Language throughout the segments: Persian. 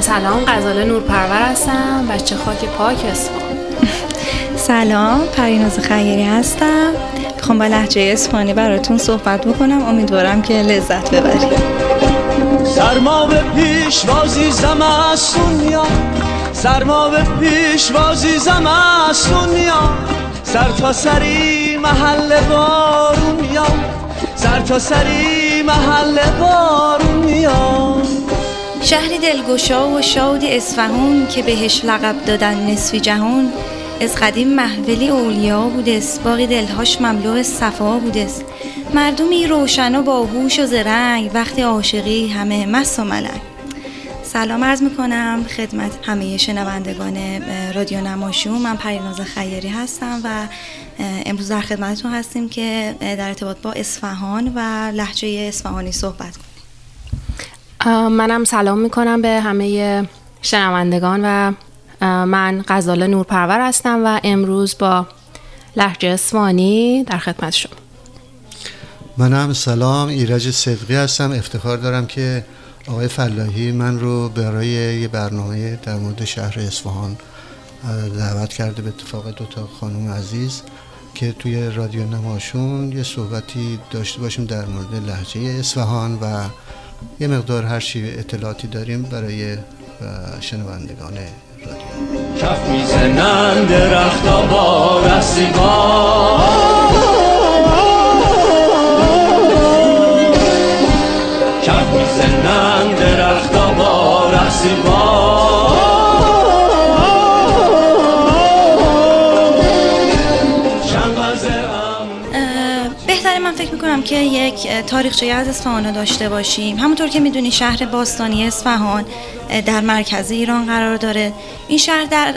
سلام غزاله نورپرور هستم. بچه خاک پاک اصفهان سلام پریناز خیری هستم. می‌خوام با لحجه اسپانی براتون صحبت بکنم. امیدوارم که لذت ببرید. سرما به پیشوازی زمستون میاد سرما به پیشوازی زمستون میاد سر تا سری محل بارون میاد سر تا سری محل بارون میاد شهری دلگشا و شاد اصفهون که بهش لقب دادن نصفی جهان از قدیم محولی اولیا بودست باقی دلهاش مملو صفا بودست مردمی روشن و باهوش و زرنگ وقتی عاشقی همه مست و ملنگ. سلام عرض می‌کنم خدمت همه شنوندگان رادیو نماشون من پریناز خیری هستم و امروز در خدمتتون هستیم که در ارتباط با اصفهان و لحجه اصفهانی صحبت کنیم. منم سلام می‌کنم به همه شنوندگان و من غزاله نورپرور هستم و امروز با لحجه اصفهانی در خدمت شما. منم سلام ایرج صدقی هستم. افتخار دارم که آقای فلاحی من رو برای یه برنامه در مورد شهر اصفهان دعوت کرده به اتفاق دوتا خانم عزیز که توی رادیو نماشون یه صحبتی داشته باشیم در مورد لحجه اصفهان و یه مقدار هر چی اطلاعاتی داریم برای شنوندگان رادیو. کف می‌زنن درخت با کف که یک تاریخچه از اصفهان داشته باشیم. همونطور که می‌دونی شهر باستانی اصفهان در مرکز ایران قرار داره. این شهر در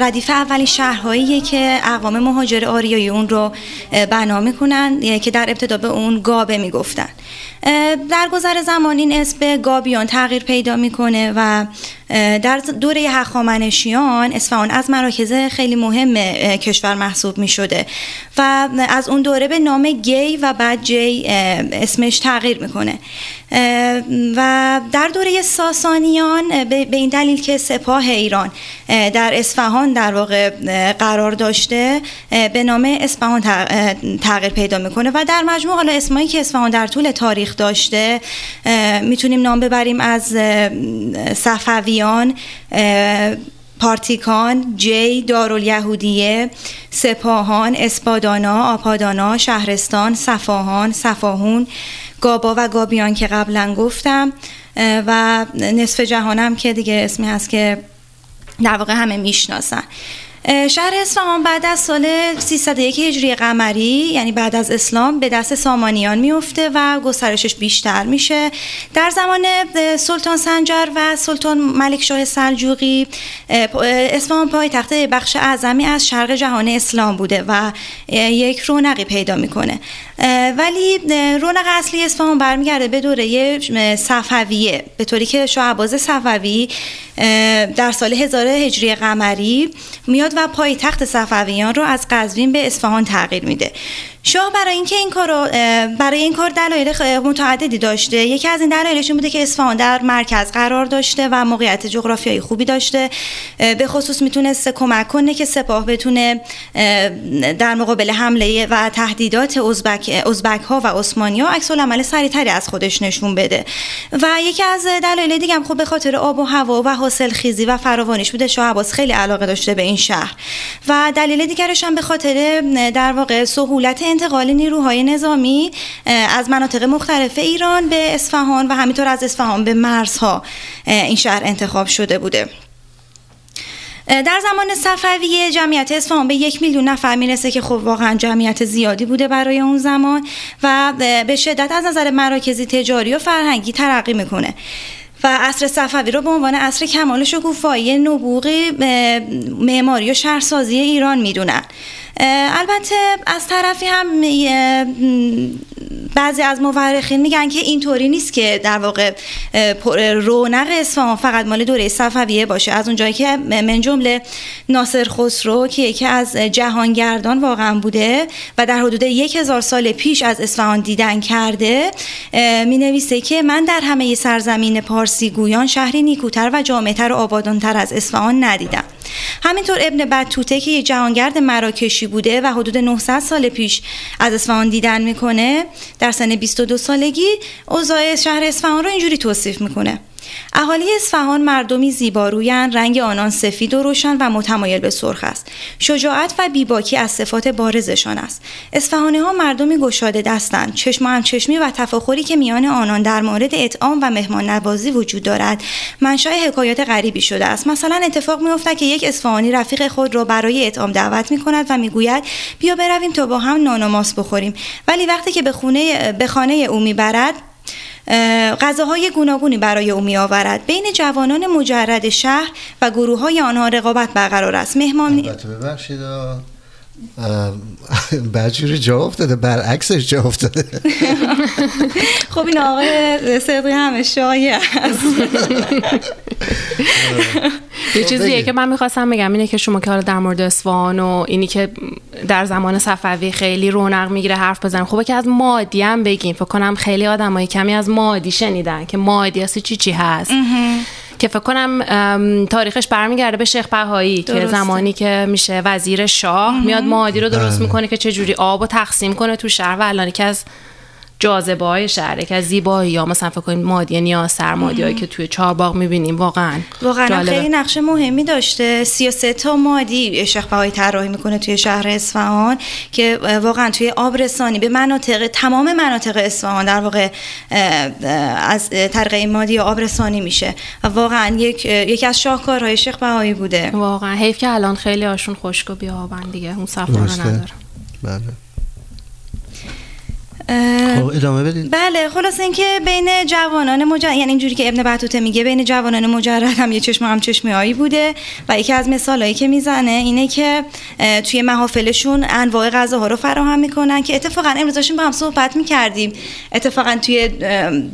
ردیف اولین شهرهاییه که اقوام مهاجر آریایی اون رو بنا می‌کنن که در ابتدا به اون گابه می‌گفتن. در گذر زمان این اسم به گابیان تغییر پیدا می‌کنه و در دوره هخامنشیان اصفهان از مراکز خیلی مهم کشور محسوب می شده و از اون دوره به نام گی و بعد جی اسمش تغییر می‌کنه. و در دوره ساسانیان به این دلیل که سپاه ایران در اصفهان در واقع قرار داشته به نام اصفهان تغییر پیدا می‌کنه و در مجموع حالا اسمایی که اصفهان در طول تاریخ داشته می‌تونیم نام ببریم از صفویان پارتیکان، جی، دارالیهودیه، سپاهان، اسپادانا، آپادانا، شهرستان، صفاهان، صفاهون، گابا و گابیان که قبلا گفتم و نصف جهانم که دیگه اسمی هست که در واقع همه می‌شناسن. شهر اصفهان بعد از سال 301 هجری قمری یعنی بعد از اسلام به دست سامانیان میفته و گسترشش بیشتر میشه. در زمان سلطان سنجر و سلطان ملک شاه سلجوقی اصفهان پایتخت بخش اعظمی از شرق جهان اسلام بوده و یک رونقی پیدا می‌کنه. ولی رونق اصلی اصفهان برمیگرده به دوره صفویه. به طوری که شاه عباس صفوی در سال 1000 هجری قمری میاد و پایتخت صفویان رو از قزوین به اصفهان تغییر میده. شاه برای اینکه این کارو برای این کار دلایل متعددی داشته. یکی از این دلایلش بوده که اصفهان در مرکز قرار داشته و موقعیت جغرافیایی خوبی داشته. به خصوص می‌تونسته کمک کنه که سپاه بتونه در مقابل حمله و تهدیدات ازبک ازبک ها و عثمانی ها عکس العمل سریعتری از خودش نشون بده. و یکی از دلایل دیگه هم خب به خاطر آب و هوا و حاصل خیزی و فراوانیش بوده. شاه عباس خیلی علاقه داشته به این شهر. و دلیل دیگرش هم به خاطر در واقع سهولت انتقال نیروهای نظامی از مناطق مختلف ایران به اصفهان و همینطور از اصفهان به مرزها این شهر انتخاب شده بوده. در زمان صفویه جمعیت اصفهان به یک میلیون نفر می‌رسه که خب واقعا جمعیت زیادی بوده برای اون زمان و به شدت از نظر مراکزی تجاری و فرهنگی ترقی می‌کنه. و عصر صفوی رو به عنوان عصر کمال شکوفایی نبوغ معماری و شهرسازی ایران می‌دونن. البته از طرفی هم بعضی از مورخین میگن که اینطوری نیست که در واقع رونق اصفهان فقط مال دوره صفویه باشه. از اونجایی که من جمله ناصر خسرو که یکی از جهانگردان واقعا بوده و در حدود یک هزار سال پیش از اصفهان دیدن کرده می نویسه که من در همه سرزمین پارسی گویان شهری نیکوتر و جامعتر و آبادانتر از اصفهان ندیدم. همینطور ابن بطوته که یه جهانگرد مراکشی بوده و حدود 900 سال پیش از اصفهان دیدن می‌کنه در سن 22 سالگی اوضاع شهر اصفهان رو اینجوری توصیف می‌کنه. اهالی اصفهان مردمی زیبارویند رنگ آنان سفید و روشن و متمایل به سرخ است. شجاعت و بیباکی از صفات بارزشان است. اصفهانی ها مردمی گشاده دستند. چشم هم چشمی و تفاخری که میان آنان در مورد اطعام و مهمان نوازی وجود دارد منشأ حکایات غریبی شده است. مثلا اتفاق میافتد که یک اصفهانی رفیق خود را برای اطعام دعوت می کند و می‌گوید بیا برویم تا با هم نان و ماس بخوریم. ولی وقتی که به خونه به خانه او می‌برد غذاهای گوناگونی برای او می آورد بین جوانان مجرد شهر و گروه های آنها رقابت برقرار است. مهمان ببخشید بجوری جواب داده برعکسش جواب داده خب این آقای صدقی همه شایع یه خب چیزیه که من می‌خواستم بگم اینه که شما که حالا در مورد اسوان و اینی که در زمان صفوی خیلی رونق می‌گیره حرف بزنیم خوبه که از مادی هم بگیم فکر کنم خیلی آدمایی کمی از مادی شنیدن که مادی اصلی چی چی هست. که فکر کنم تاریخش برمیگرده به شیخ بهایی که زمانی که میشه وزیر شاه میاد مادی رو درست بله. می‌کنه که چه جوری آب و تقسیم کنه تو شهر و الان که از جاذبه های شهر که از زیبایی یا مثلا فکر کنید مادی نیاز سرمادی هایی که توی چهارباغ می‌بینیم واقعا واقعا خیلی نقش مهمی داشته. 33 تا مادی شیخ بهایی طراحی می‌کنه توی شهر اصفهان که واقعا توی آبرسانی به مناطق تمام مناطق اصفهان در واقع از طریق مادی آبرسانی میشه. و واقعا یک یکی از شاهکارهای شیخ بهایی بوده. واقعا حیف که الان خیلی هاشون خشک و بیابن دیگه. اون صفا نداره بله. خب ادامه بدید بله خلاص اینکه بین جوانان مجرد یعنی اینجوری که ابن بطوطه میگه بین جوانان مجرد هم یه چشم هم چشمی هایی بوده و یکی از مثالهایی که می‌زنه اینه که توی محافلشون انواع غذاها رو فراهم می‌کنن که اتفاقا امروز داشتیم با هم صحبت می‌کردیم. اتفاقا توی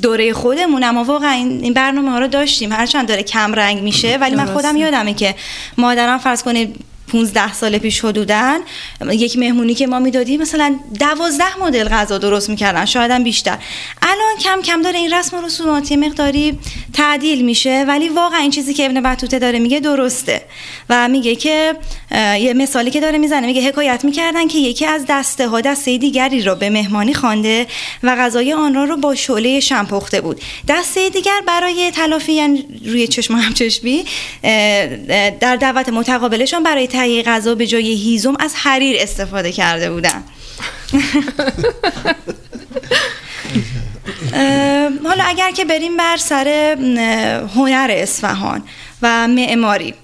دوره خودمون اما واقعا این برنامه ها رو داشتیم. هرچند داره کم رنگ میشه ولی من خودم یادمه که مادرم فرض کنید 15 سال پیش حدودن یک مهمونی که ما می‌دادیم مثلا دوازده مدل غذا درست می‌کردن شاید هم بیشتر. الان کم کم داره این رسم و رسوماتی مقداری تعدیل میشه ولی واقعا این چیزی که ابن بطوطه داره میگه درسته. و میگه که یه مثالی که داره می‌زنه میگه حکایت می‌کردن که یکی از دسته ها دسته دیگری را به مهمانی خوانده و غذای آن را رو با شعله شم پخته بود. دسته دیگر برای تلافی یعنی روی چشم هم چشمی در دعوت متقابلشان برای تهیه غذا به جای هیزم از حریر استفاده کرده بودن. حالا اگر که بریم بر سر هنر اصفهان و معماری.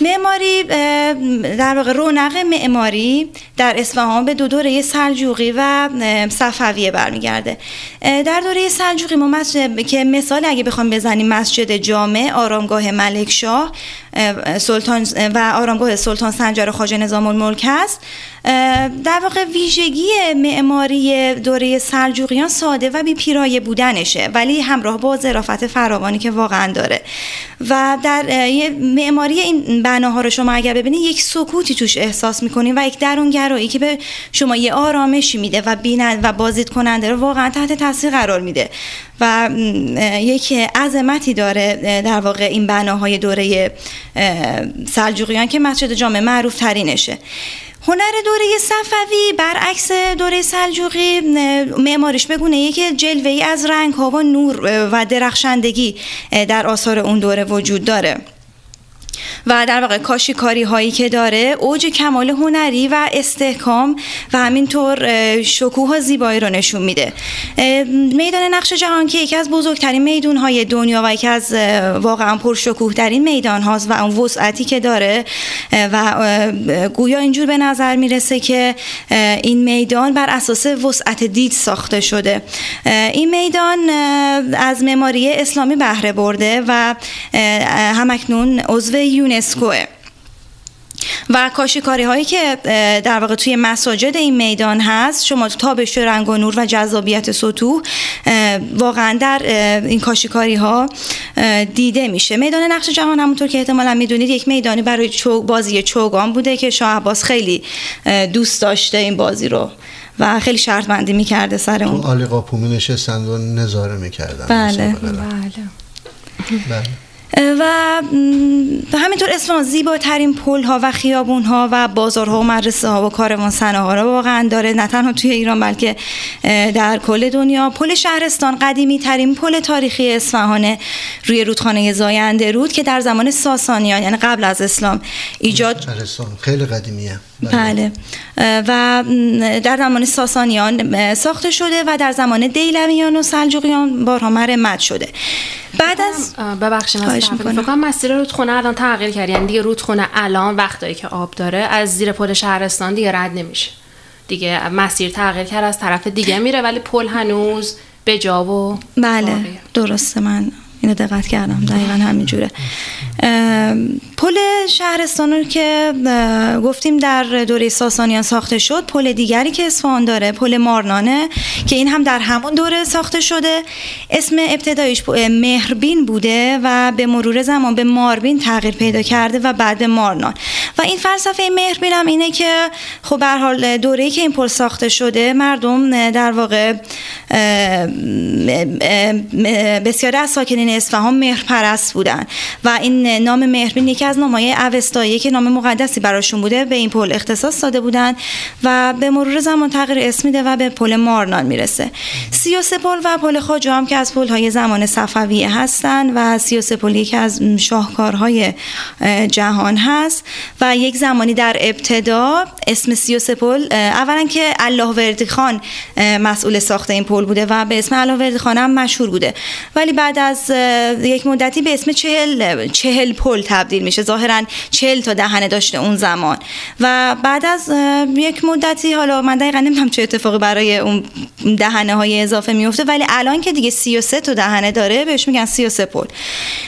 معماری در واقع رونق معماری در اصفهان به دو دوره سلجوقی و صفویه برمیگرده. در دوره سلجوقی ما مسجد که مثال اگه بخوام بزنیم مسجد جامع آرامگاه ملک شاه سلطان و آرامگاه سلطان سنجر خواجه نظام الملک است در واقع ویژگی معماری دوره سلجوقیان ساده و بی پیرایه بودنشه ولی همراه با ظرافت فراوانی که واقعا داره. و در معماری این بناها رو شما اگر ببینید یک سکوتی توش احساس می‌کنید و یک درونگرایی که به شما یه آرامشی میده و بیند و بازدید کننده رو واقعا تحت تاثیر قرار میده. و یک عظمتی داره در واقع این بناهای دوره سلجوقیان که مسجد جامع معروف ترینشه هنر دوره صفوی برعکس دوره سلجوقی معمارش بگونه که جلوه ای از رنگ ها و نور و درخشندگی در آثار اون دوره وجود داره. و در واقع کاشیکاری هایی که داره اوج کمال هنری و استحکام و همینطور شکوه و زیبایی رو نشون میده. میدان نقش جهان که یکی از بزرگترین میدون های دنیا و یکی از واقعا پرشکوه در این میدان هاست و اون وسعتی که داره و گویا اینجور به نظر می‌رسه که این میدان بر اساس وسعت دید ساخته شده. این میدان از معماری اسلامی بهره برده و همکنون عضو یونسکوه و کاشیکاری هایی که در واقع توی مساجد این میدان هست شما تابش رنگ و نور و جذابیت سطوح واقعا در این کاشیکاری ها دیده میشه. میدان نقش جهان همونطور که احتمالا می‌دونید یک میدانی برای بازی چوگان بوده که شاه عباس خیلی دوست داشته این بازی رو و خیلی شرط بندی می‌کرده سر اون. آلی قاپومی نشستند و نظاره می‌کردن بله. بله. بله. و همینطور اصفهان زیباترین پل ها و خیابون ها و بازارها و مدرسه ها و کاروان صنایع ها رو واقعا داره نه تنها توی ایران بلکه در کل دنیا. پل شهرستان قدیمی ترین پل تاریخی اصفهان روی رودخانه زاینده رود که در زمان ساسانیان یعنی قبل از اسلام ایجاد شهرستان خیلی قدیمیه. بله. و در زمان ساسانیان ساخته شده و در زمان دیلمیان و سلجوقیان بارها مرمت شده. بعد از ببخشید فکر مسیر رودخونه الان تغییر کرد یعنی دیگه رودخونه الان وقتایی که آب داره از زیر پل شهرستان دیگه رد نمیشه. دیگه مسیر تغییر کرد از طرف دیگه میره ولی پل هنوز به جا و بله. درسته من اینو دقت کردم. دقیقا همینجوره. پل شهرستان رو که گفتیم در دوره ساسانیان ساخته شد پل دیگری که اصفهان داره پل مارنانه که این هم در همون دوره ساخته شده. اسم ابتدایش مهربین بوده و به مرور زمان به ماربین تغییر پیدا کرده و بعد به مارنان. و این فلسفه مهربین هم اینه که خب به حال دوره‌ای که این پل ساخته شده مردم در واقع بسیاری از ساکنین اصفهان مهرپرست بودن. و این نام مهربین یکی از نامهای اوستایی که نام مقدسی براشون بوده به این پل اختصاص داده بودن و به مرور زمان تغییر اسم میده و به پل مارنان می‌رسه. 33 پل و پل خواجه هم که از پل های زمان صفویه هستن و 33 پل یکی از شاهکارهای جهان هست و یک زمانی در ابتدا اسم 33 پل اولا که الله وردی خان مسئول ساخت این پل بوده و به اسم الله وردی خان هم مشهور بوده. ولی بعد از یک مدتی به اسم چهل, چهل پل تبدیل میشه. ظاهرا چهل تا دهنه داشته اون زمان. و بعد از یک مدتی حالا من دقیقا نمی‌دونم چه اتفاقی برای اون دهنه های اضافه میفته ولی الان که دیگه 33 تا دهنه داره بهش میگن 33 پل.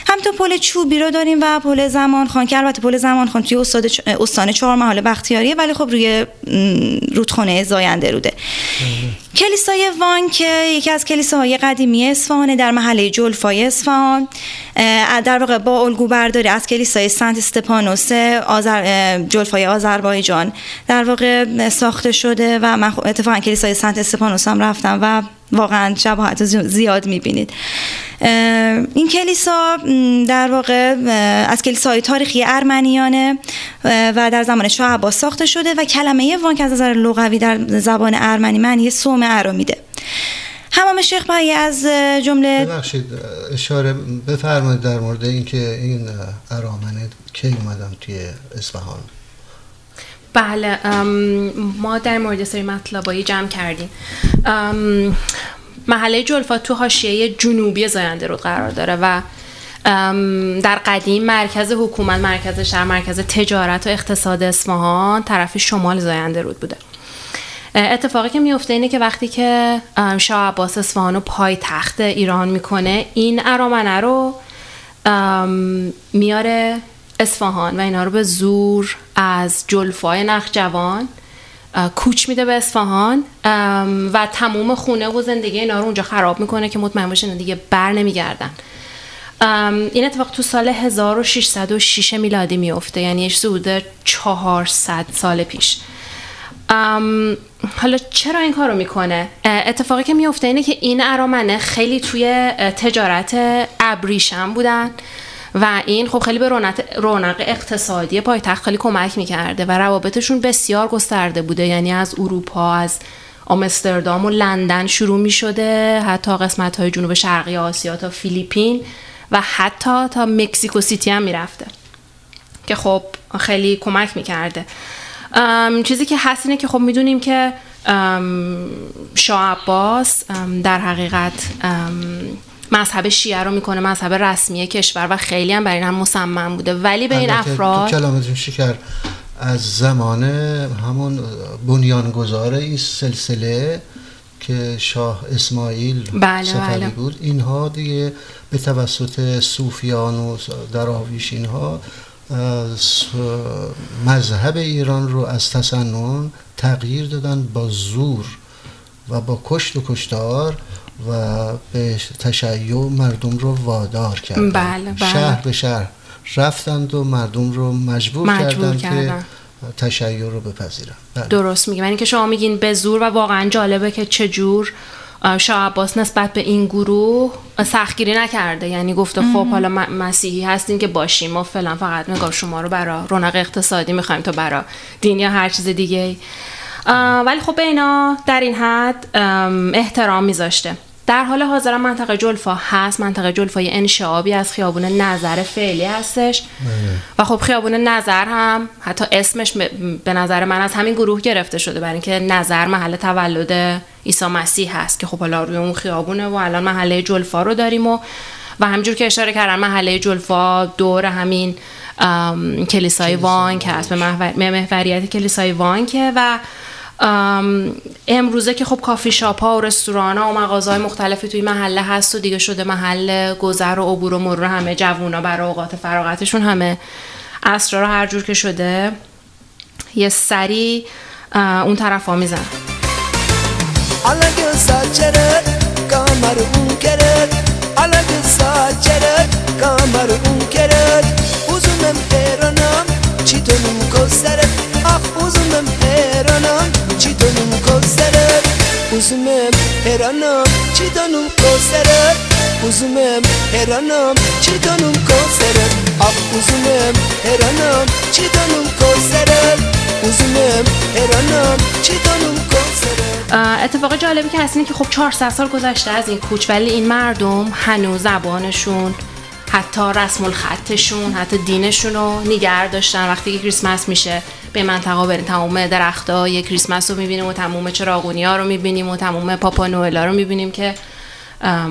هم تو پل چوبی رو داریم و پل زمان خان که البته پل زمان خان توی استاد استان چهار محله بختیاریه ولی خب روی رودخانه زاینده روده. کلیسای وان که یکی از کلیساهای قدیمی اصفهان در محله جلفای اصفهان در واقع با الگو برداری از کلیسای سنت استپانوس آذر جلفای آذربایجان در واقع ساخته شده و من اتفاقا کلیسای سنت استپانوس هم رفتم و واقعا شباهت زیاد می‌بینید. این کلیسا در واقع از کلیساهای تاریخی ارمنیانه و در زمان شاه عباس ساخته شده و کلمه وان که از نظر لغوی در زبان ارمنی معنی صومعه رو میده. همام شیخ بایی از جمله ببخشید اشاره بفرمایید در مورد اینکه این ارامنه کی اومدن توی اصفهان؟ بله ما در مورد سری مطلبایی جمع کردیم. محله جلفا تو حاشیه جنوبی زاینده رود قرار داره و در قدیم مرکز حکومت مرکز شهر مرکز تجارت و اقتصاد اصفهان طرف شمال زاینده رود بوده. اتفاقی که میفته اینه که وقتی که شاه عباس اصفهان رو پای تخت ایران می‌کنه این ارامنه رو میاره اصفهان و اینا رو به زور از جلفای نخجوان کوچ میده به اصفهان و تموم خونه و زندگی اینا رو اونجا خراب می‌کنه که مطمئن باشین دیگه بر نمیگردن. این اتفاق تو سال 1606 میلادی میفته یعنی حدود 400 سال پیش. حالا چرا این کارو می‌کنه؟ اتفاقی که میفته اینه که این ارامنه خیلی توی تجارت ابریشم بودن. و این خب خیلی به رونق اقتصادی پایتخت خیلی کمک می‌کرده و روابطشون بسیار گسترده بوده. یعنی از اروپا از آمستردام و لندن شروع می شده حتی قسمت های جنوب شرقی آسیا تا فیلیپین و حتی تا مکزیکو سیتی هم می‌رفته که خب خیلی کمک می‌کرده. چیزی که هست اینه که خب می‌دونیم که شاه عباس در حقیقت مذهب شیعه رو می‌کنه مذهب رسمی کشور و خیلی هم برای این هم مصمم بوده. ولی به این افراد کلامتون شکر. از زمان همون بنیانگذار این سلسله که شاه اسماعیل بله بله. بود اینها دیگه به توسط صوفیان و دراویش اینها مذهب ایران رو از تسنن تغییر دادن با زور و با کشت و کشتار. و به تشیع مردم رو وادار کردن بله، بله. شهر به شهر رفتند و مردم رو مجبور, مجبور کردن, کردن. که تشیع رو بپذیرن بله. درست میگه یعنی که شما میگین به زور و واقعا جالبه که چه جور اه، شاه عباس نسبت به این گروه سختگیری نکرده یعنی گفته خب حالا مسیحی هستین که باشیم ما فعلا فقط نگاه شما رو برا رونق اقتصادی می‌خوایم تا برا دین یا هر چیز دیگه ولی خب اینا در این حد ام، احترام میذاشته. در حال حاضر منطقه جلفا هست. منطقه جلفا یه انشعابی از خیابون نظر فعلی هستش. و خب خیابون نظر هم حتی اسمش به نظر من از همین گروه گرفته شده برای اینکه نظر محل تولد عیسی مسیح هست که خب حالا روی اون خیابونه و الان محله جلفا رو داریم و و همجور که اشاره کردن محله جلفا دور همین کلیسای وانک هست. به محور- به محوریت کلیسای وانکه و امروزه که خب کافی شاپ ها و رستوران ها و مغازه های مختلفی توی محله هست و دیگه شده محل گذر و عبور و مرور همه جوونا برای اوقات فراغتشون همه اسرا رو هر جور که شده. یه سری اون طرف ها میزن eranam çitonum kosteret Uzunum eranam çitonum kosteret Uzunum eranam çitonum kosteret Ah uzunum eranam çitonum kosteret Uzunum eranam çitonum kosteret اه، اتفاق جالبی که هست اینه که خب 400 سال گذشته از این کوچ ولی این مردم هنوز زبانشون حتی رسم الخطشون حتی دینشون رو نگر داشتن وقتی که کریسمس میشه به منطقه بریم. تمام درختای کریسمس رو می‌بینیم و تمام چراغونی ها رو می‌بینیم و تمام پاپا نوئلا رو می‌بینیم که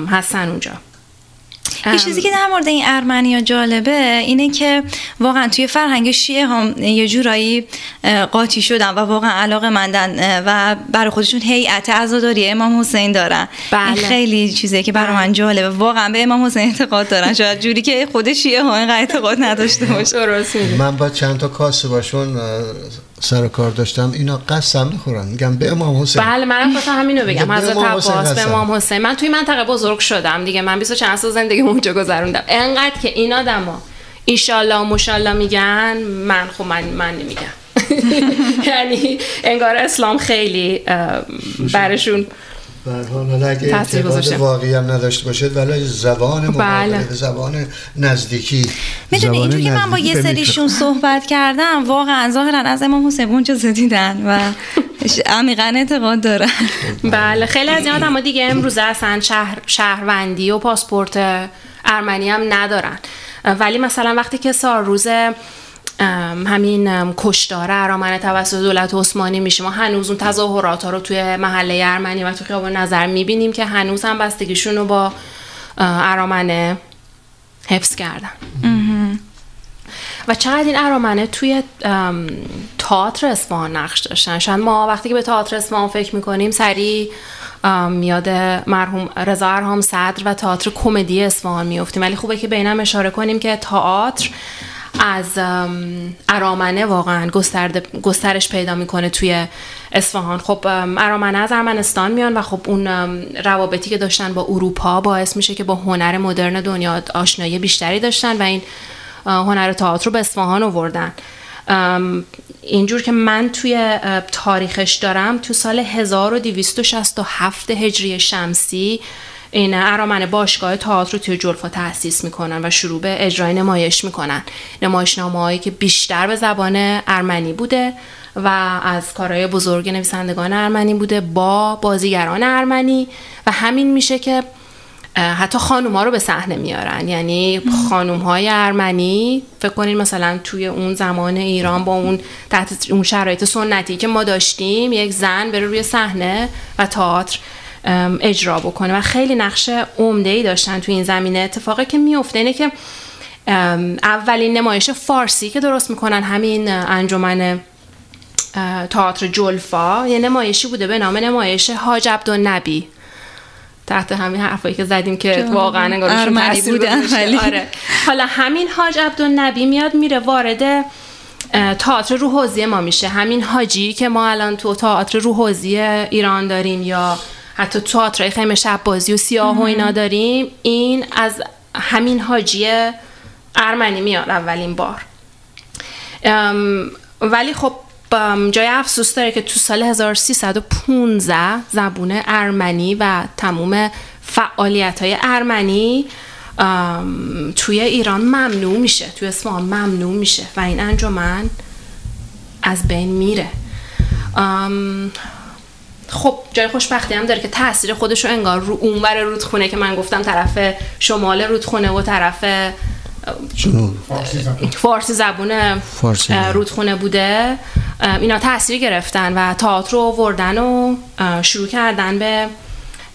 هستن اونجا. یه چیزی که در مورد این ارمنیا جالبه اینه که واقعا توی فرهنگ شیعه هم یه جورایی قاطی شدن و واقعا علاقه مندن و برای خودشون هیئت عزاداری امام حسین دارن. بله. این خیلی چیزیه که برای من جالبه. واقعا به امام حسین اعتقاد دارن. شاید جوری که خود شیعه ها اینقدر اعتقاد نداشته باشه. من با چند تا کاسه باشون سر و کار داشتم. اینا قسم می‌خورن. میگم به امام حسین. بله منم خواستم همینو بگم. به حضرت امام حسین عباس به. امام حسین. من توی منطقه بزرگ شدم دیگه. من 20 و چند سال زندگی اونجا گذروندم. انقدر که این آدما ایشالله و مشالله میگن من خب من من نمیگم. یعنی انگار اسلام خیلی برشون به هر حال حالا اگه اعتقاد. واقعی هم نداشته باشد ولی زبان مقابله بله. زبان نزدیکی می‌دونی اینجوری که من با یه سریشون. صحبت کردم واقعا ظاهرا از امام حسین اونجا دیدن و عمیقا اعتقاد دارن بله خیلی از این آدم دیگه امروزه اصلا شهر شهروندی و پاسپورت ارمنی هم ندارن ولی مثلا وقتی که سالروز ام، همین کشتار ارامنه توسط دولت عثمانی میشه. ما هنوز اون تظاهرات ها رو توی محله ارمنی و تو خیابان نظر می‌بینیم که هنوز هم بستگیشون رو با ارامنه حفظ کردن. و چقدر این ارامنه توی تئاتر اصفهان نقش داشتن؟ شاید ما وقتی که به تئاتر اصفهان فکر می‌کنیم سریع ام، یاد مرحوم رضا ارهام صدر و تئاتر کمدی اصفهان میفتیم ولی خوبه که بینم اشاره کنیم که تئاتر از ام، ارامنه واقعا گسترش پیدا می‌کنه توی اصفهان. خب ام، ارامنه از ارمنستان میان و خب اون روابطی که داشتن با اروپا باعث میشه که با هنر مدرن دنیا آشنایی بیشتری داشتن و این هنر تئاتر رو به اصفهان آوردن. اینجور که من توی تاریخش دارم تو سال 1267 هجری شمسی این ارامنه باشگاه تئاتر رو توی جلفا تأسیس می‌کنن و شروع به اجرای نمایش می‌کنن. نمایشنامه هایی که بیشتر به زبان ارمنی بوده و از کارهای بزرگ نویسندگان ارمنی بوده با بازیگران ارمنی و همین میشه که حتی خانوما رو به صحنه میارن. یعنی خانوم های ارمنی فکر کنین مثلا توی اون زمان ایران با اون تحت اون شرایط سنتی که ما داشتیم یک زن بره روی صحنه و تئاتر. اجرا بکنه. و خیلی نقش عمده ای داشتن توی این زمینه. اتفاقی که میفته اینه که اولین نمایش فارسی که درست می‌کنن همین انجمن تئاتر جلفا یه نمایشی بوده به نام نمایش حاج عبدالنبی. تحت همین حرفایی که زدیم که واقعا انگارشون بودن، آره. حالا همین حاج عبدالنبی میاد میره وارد تئاتر روحوزی ما میشه. همین حاجی که ما الان تو تئاتر روحوزی ایران داریم یا حتی تئاتر خیمه شب بازی و سیاه و اینا داریم این از همین حاجی ارمنی میاد اولین بار. ولی خب جای افسوس داره که تو سال 1315 زبون ارمنی و تموم فعالیت های ارمنی توی ایران ممنوع میشه توی اصفهان ممنوع میشه و این انجمن از بین میره. خب جای خوشبختی هم داره که تاثیر خودش رو انگار رو اونور رودخونه که من گفتم طرف شمال رودخونه و طرف فارسی زبون. رودخونه بوده. اینا تاثیر گرفتن و تئاتر رو آوردن و شروع کردن به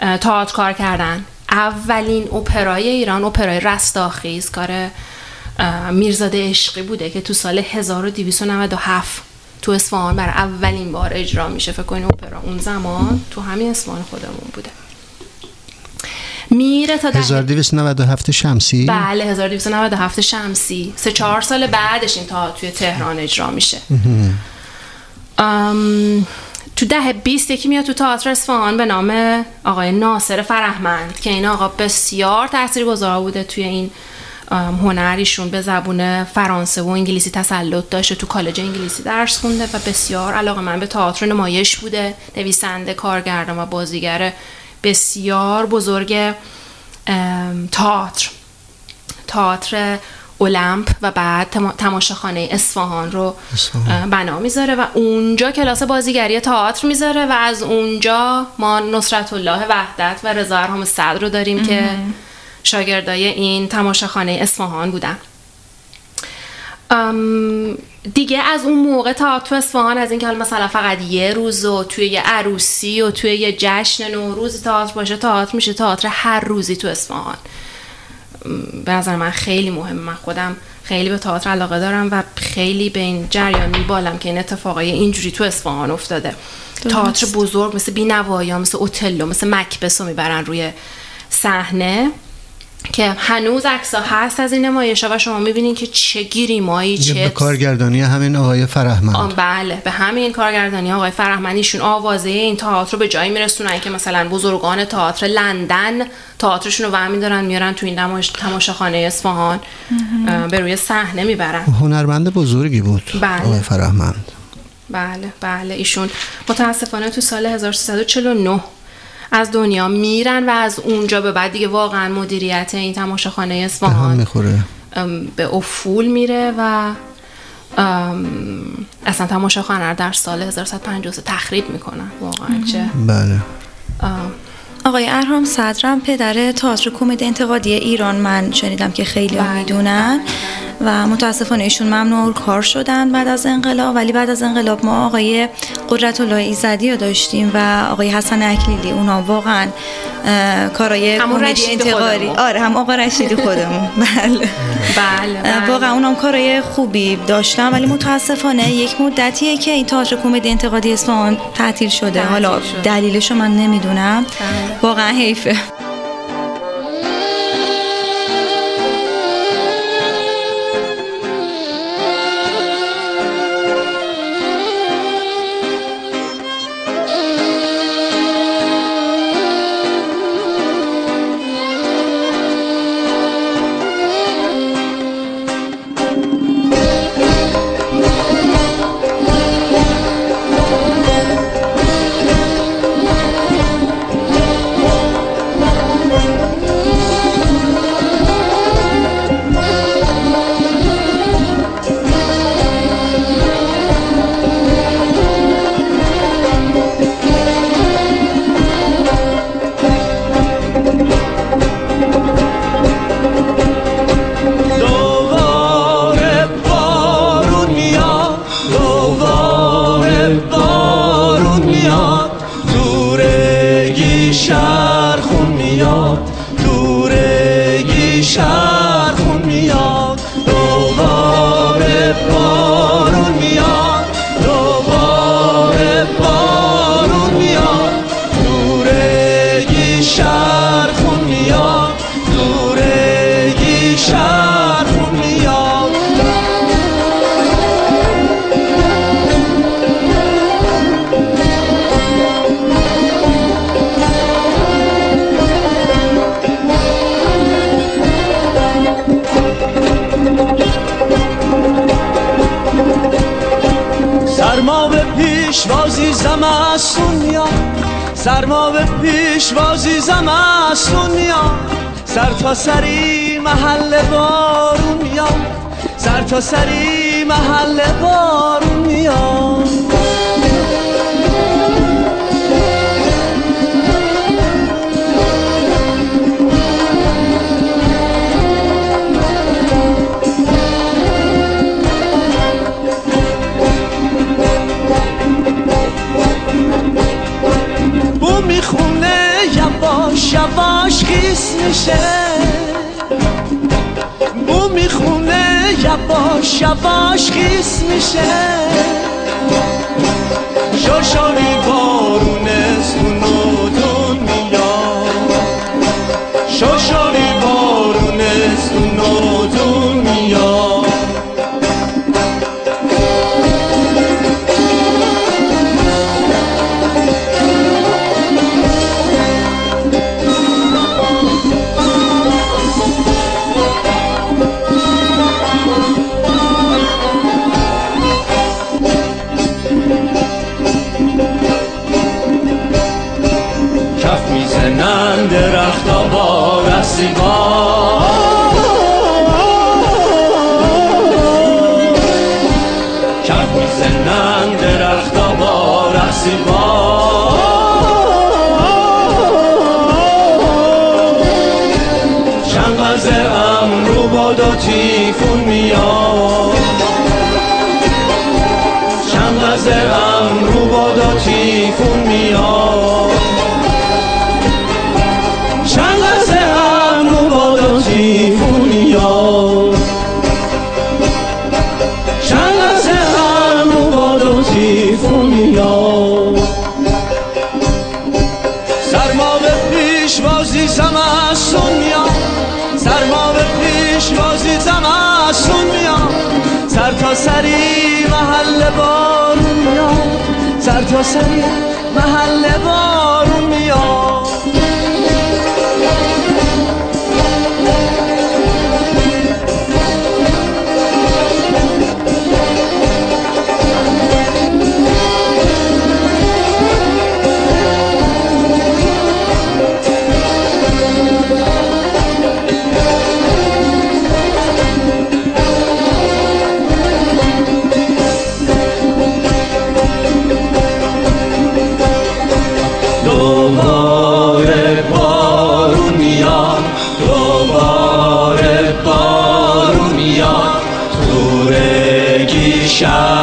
تئاتر کار کردن. اولین اپرای ایران اپرای رستاخیز کار میرزاده عشقی بوده که تو سال 1297 تو اصفهان برای اولین بار اجرا میشه. فکر کنید اپرا اون زمان تو همین اصفهان خودمون بوده. میره تا دهه 1297 شمسی؟ بله 1297 شمسی. سه چهار سال بعدش این تا توی تهران اجرا میشه. ام، تو ده بیست یکی میاد تو تئاتر اصفهان به نام آقای ناصر فرهمند که این آقا بسیار تاثیرگذار بوده توی این ام، هنر ایشون به زبون فرانسه و انگلیسی تسلط داشته تو کالج انگلیسی درس خونده و بسیار علاقه من به تئاتر نمایش بوده نویسنده کارگردان و بازیگر بسیار بزرگ تئاتر. تئاتر المپ و بعد تما- تماشاخانه اصفهان رو بنا می‌ذاره و اونجا کلاس بازیگری تئاتر می‌ذاره و از اونجا ما نصرت الله وحدت و رضا ارهام صدر رو داریم که شاگردای این تماشاخانه اصفهان بودن. ام، دیگه از اون موقع تا تو اصفهان از اینکه حالا مثلا فقط یه روز و توی یه عروسی و توی یه جشن نوروز تئاتر باشه تئاتر میشه تئاتر هر روزی تو اصفهان. به نظر من خیلی مهمه. من خودم خیلی به تئاتر علاقه دارم و خیلی به این جریان میبالم که این اتفاقای اینجوری تو اصفهان افتاده. تئاتر بزرگ مثل بینوایی مثل اوتلو مثل مکبس رو می‌برن روی صحنه. که هنوز عکس‌ها هست از این نمایش و شما می‌بینین که چه گیریمایی یه به چه کارگردانی همین آقای فرهمند. بله به همین کارگردانی آقای فرهمندیشون آوازه این تئاتر رو به جایی میرسونن که مثلا بزرگان تئاتر لندن تئاترشون رو برمی دارن میارن تو این نمایش تماشاخانه اصفهان به روی صحنه می‌برن. هنرمند بزرگی بود بله. آقای فرهمند. بله بله. ایشون متاسفانه تو سال 1349 از دنیا میرن و از اونجا به بعد دیگه واقعا مدیریت این تماشاخانه اصفهان می‌خوره. به افول میره و اصلا تماشاخانه رو در سال 1153 تخریب می‌کنن. واقعا چه بله. آقای ارهام صدرم پدر تئاتر کمدی انتقادی ایران من شنیدم که خیلی بله، می‌دونن. و متاسفانه ایشون ممنوع کار شدن بعد از انقلاب ولی بعد از انقلاب ما آقای قدرت الله ایزدی رو داشتیم و آقای حسن اکلیلی اونا واقعا کارای کمدی خودمون. آره هم آقا رشیدی خودمون. بله. بله, بله. واقعا اونام کارای خوبی داشتن ولی متاسفانه یک مدتیه که این تئاتر کمدی انتقادی اصفهان تعطیل شده. حالا شد. دلیلشو من نمی‌دونم. واقعا حیفه. 上。زمستون میاد سرما به پیشوازی زمستون میاد سر تا سری محل بارون میاد سر تا سری محل بارون میاد سر تا سری محل بارون میاد. سر تا سری محل بارون میاد. Oreg Shah.